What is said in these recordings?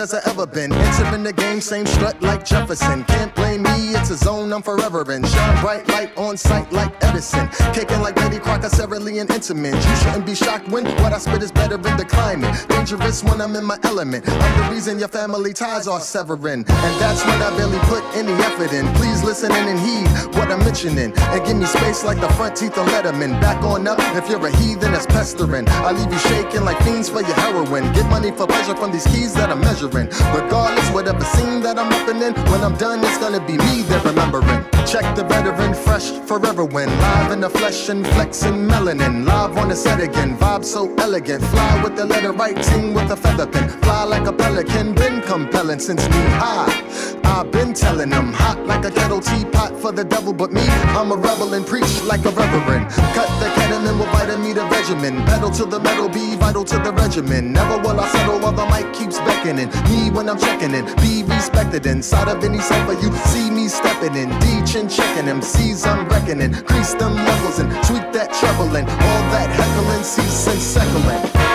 as I ever been. Entering the game, same strut like Jefferson. Can't blame me, it's a zone I'm forever in. Shine bright light on sight like Edison. Kicking like Lady Crocker, Cerulean Intimate. You shouldn't be shocked when what I spit is better in the climate. Dangerous when I'm in my element. I'm the reason your family ties are severing. And that's when I barely put any effort in. Please listen in and heed what I'm mentioning. And give me space like the front teeth of Letterman. Back on up if you're a heathen that's pestering. I leave you shaking like fiends for your heroin. Get money for pleasure from these keys that I'm measuring. Regardless, whatever scene that I'm upping in, when I'm done, it's gonna be me they're remembering. Check the veteran, fresh forever win. Live in the flesh and flexing melanin. Live on the set again, vibe so elegant. Fly with the letter writing with a feather pen. Fly like a pelican, been compelling since knee high. I've been telling them, hot like a kettle teapot for the devil, but me, I'm a rebel and preach like a reverend. Cut the ketamine with vitamin the regimen. Pedal to the metal, be vital to the regimen. Never will I settle while the mic keeps beckoning. Me when I'm checking in, be respected inside of any cipher. You see me stepping in, D chin checking them, C's I'm reckoning. Crease them levels and tweak that treble and all that heckling, cease and.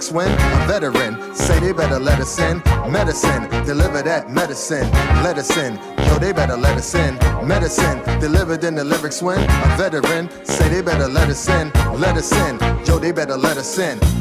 Lyrics when a veteran say they better let us in. Medicine, deliver that medicine, let us in. Yo, they better let us in. Medicine, delivered in the lyrics when a veteran say they better let us in. Let us in. Yo, they better let us in.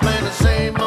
playing the same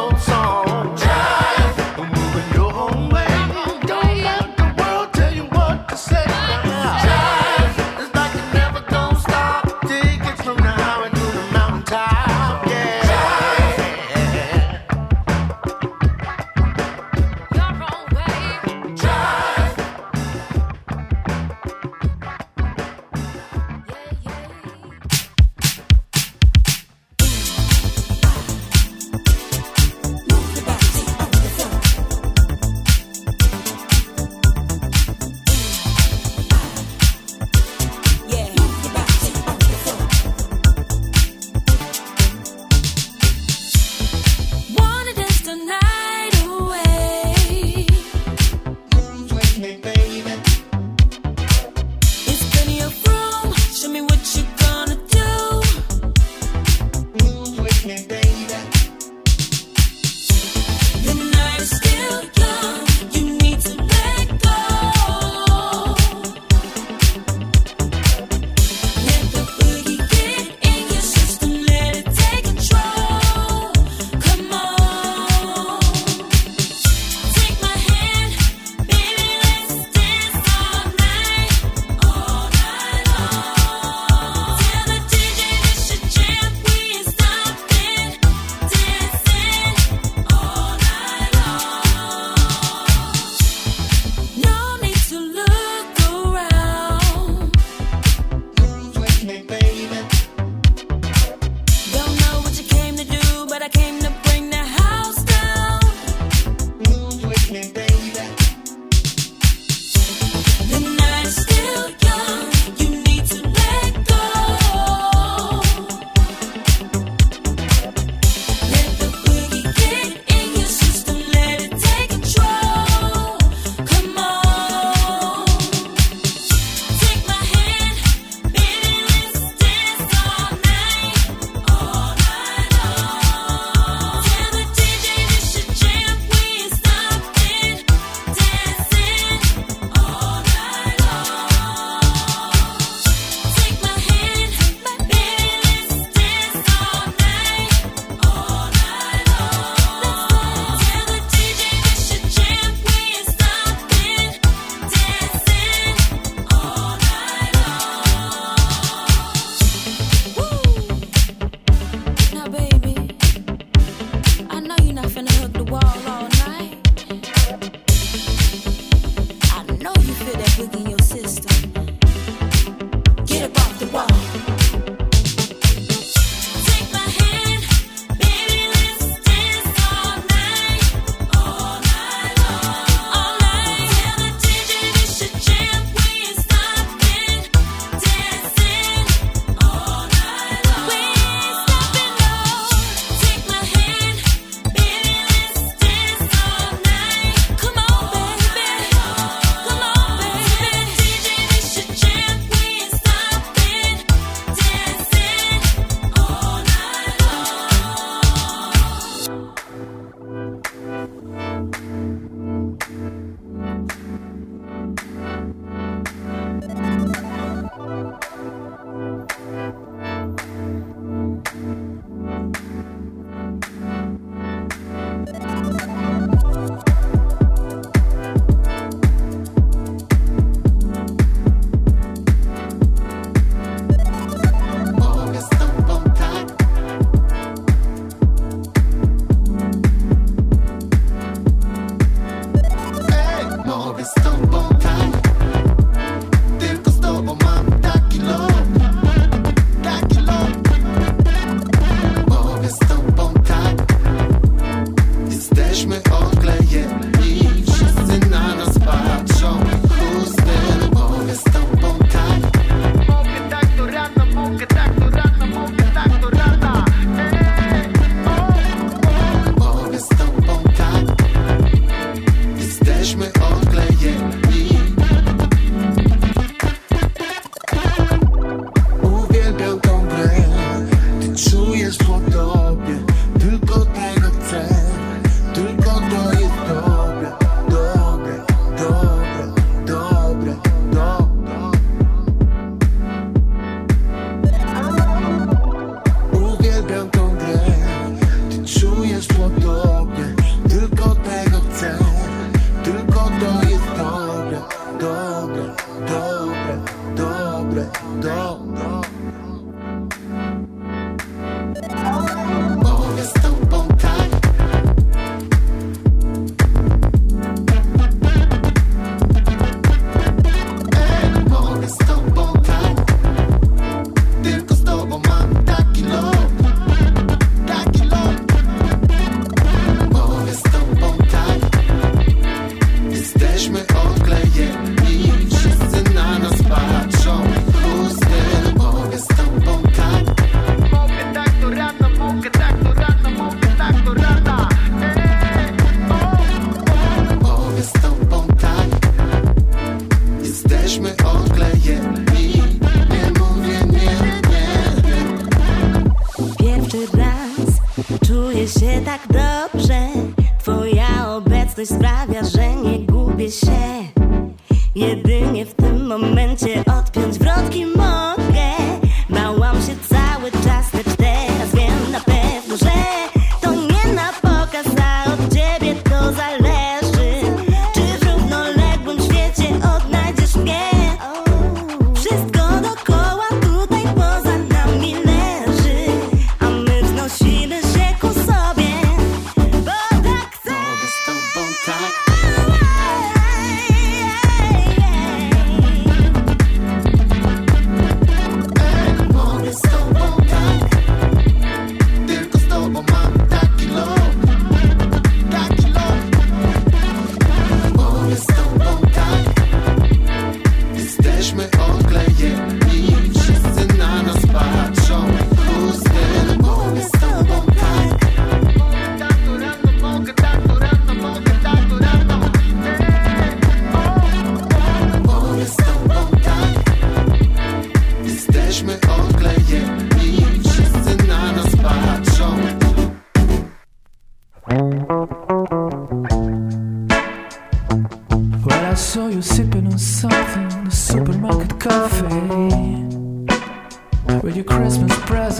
Jesteśmy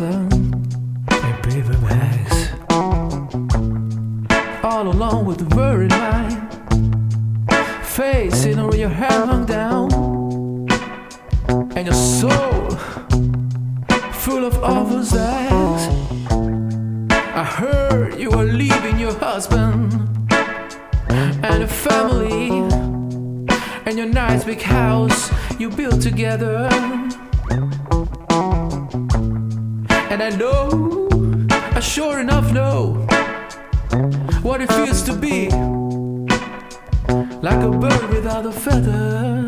leather and paper bags. All along with the worry line, facing with your head hung down, and your soul full of awful sighs. I heard you were leaving your husband and a family and your nice big house you built together. And I know, I sure enough know what it feels to be like a bird without a feather.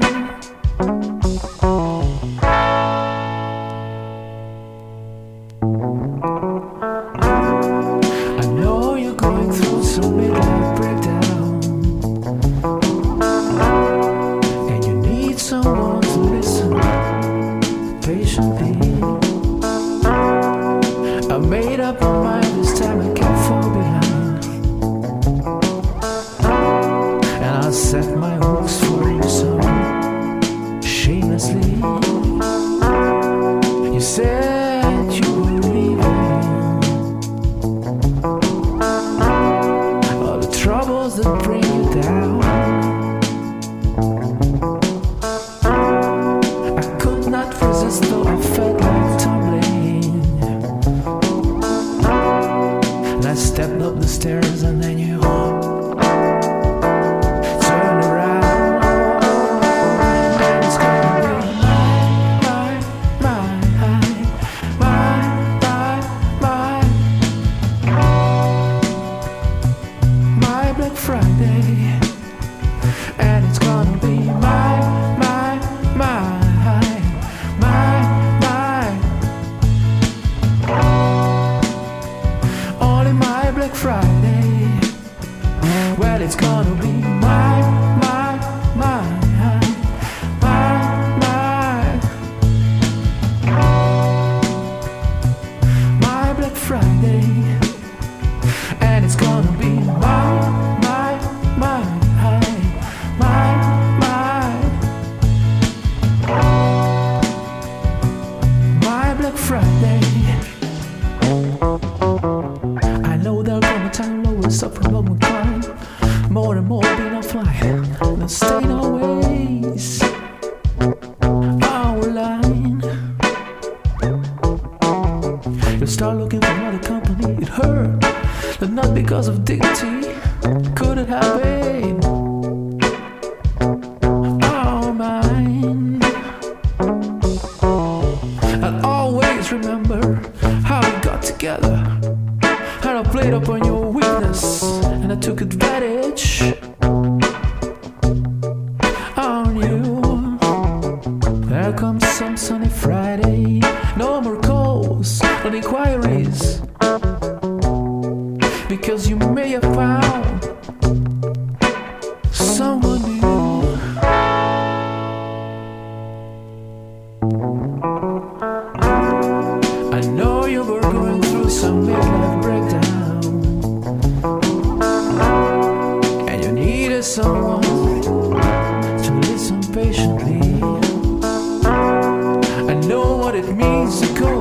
Days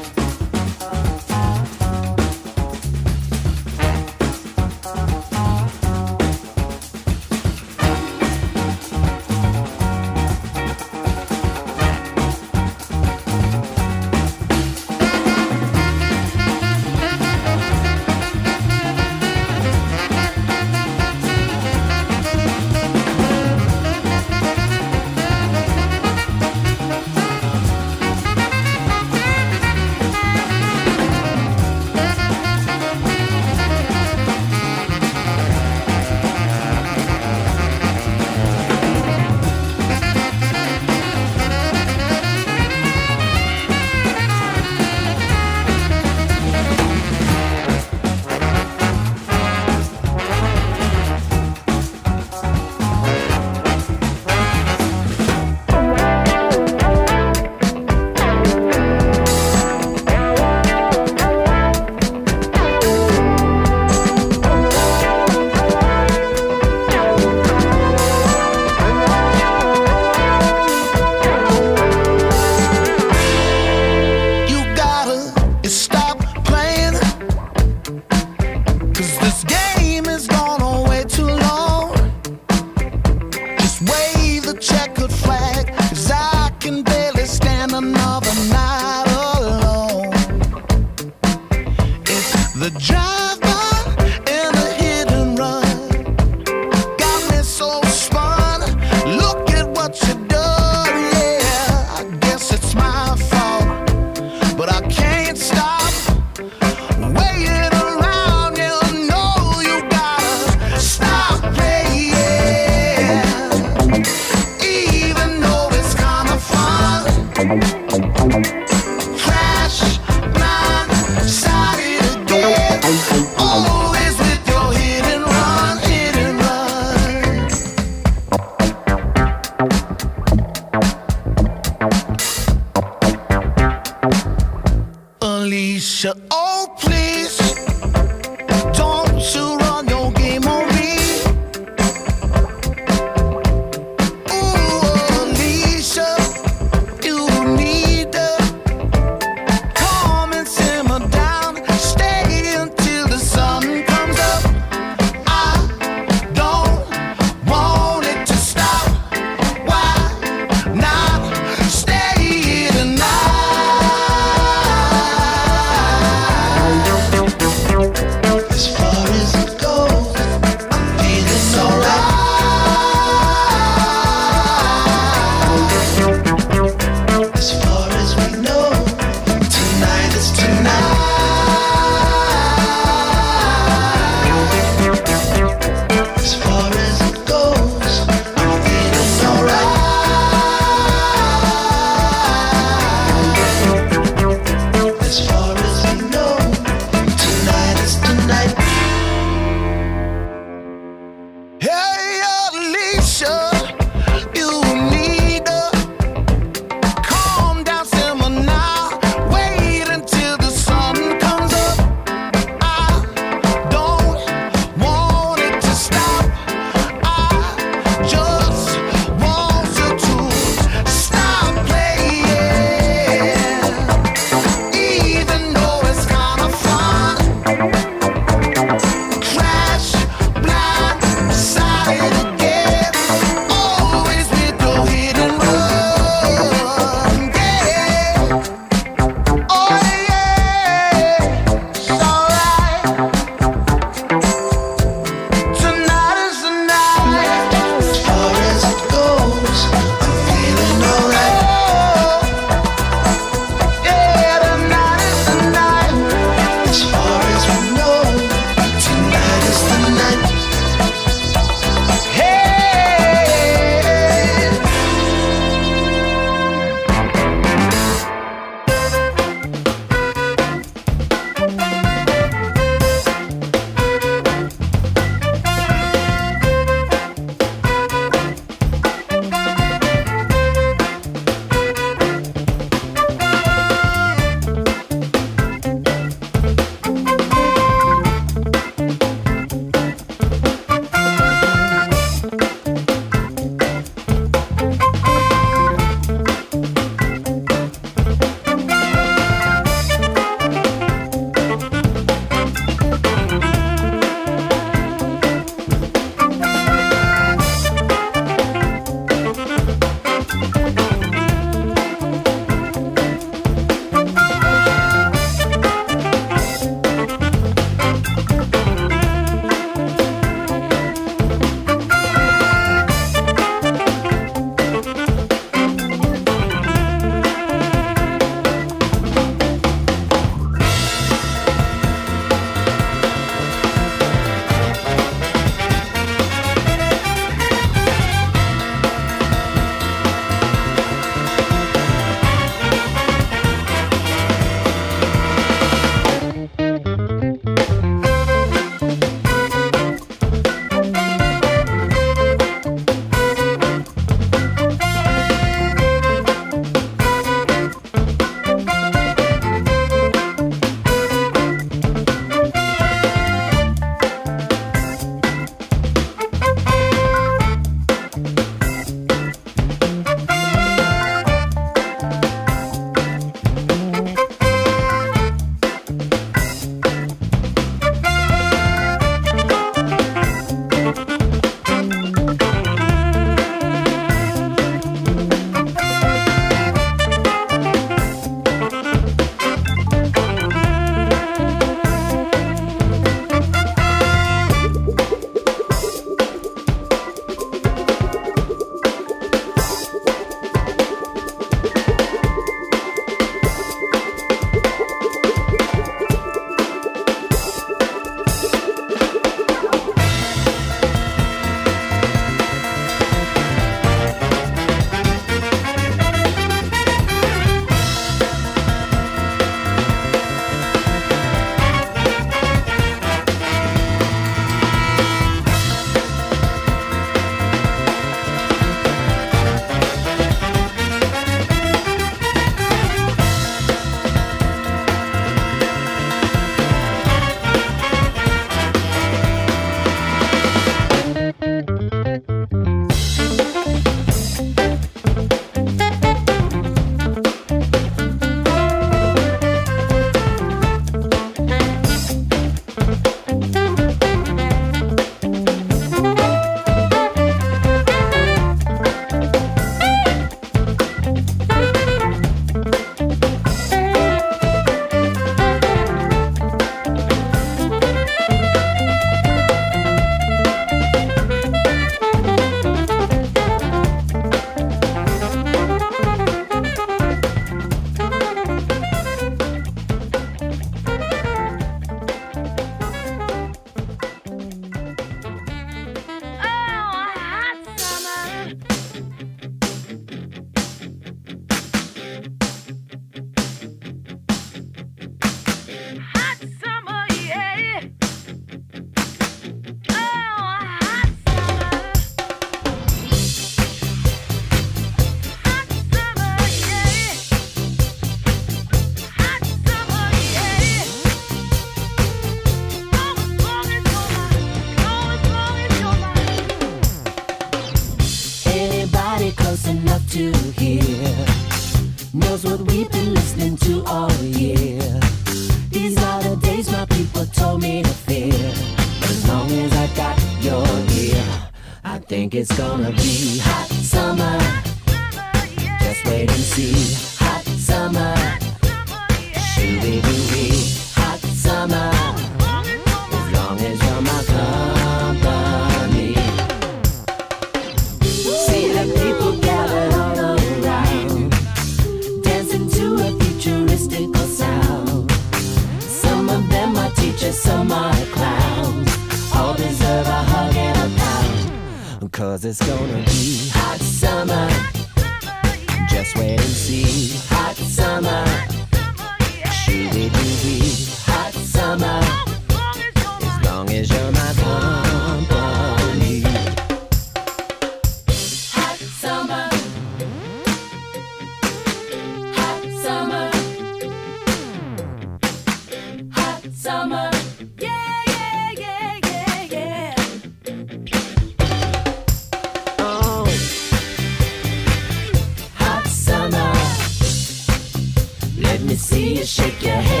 shake your head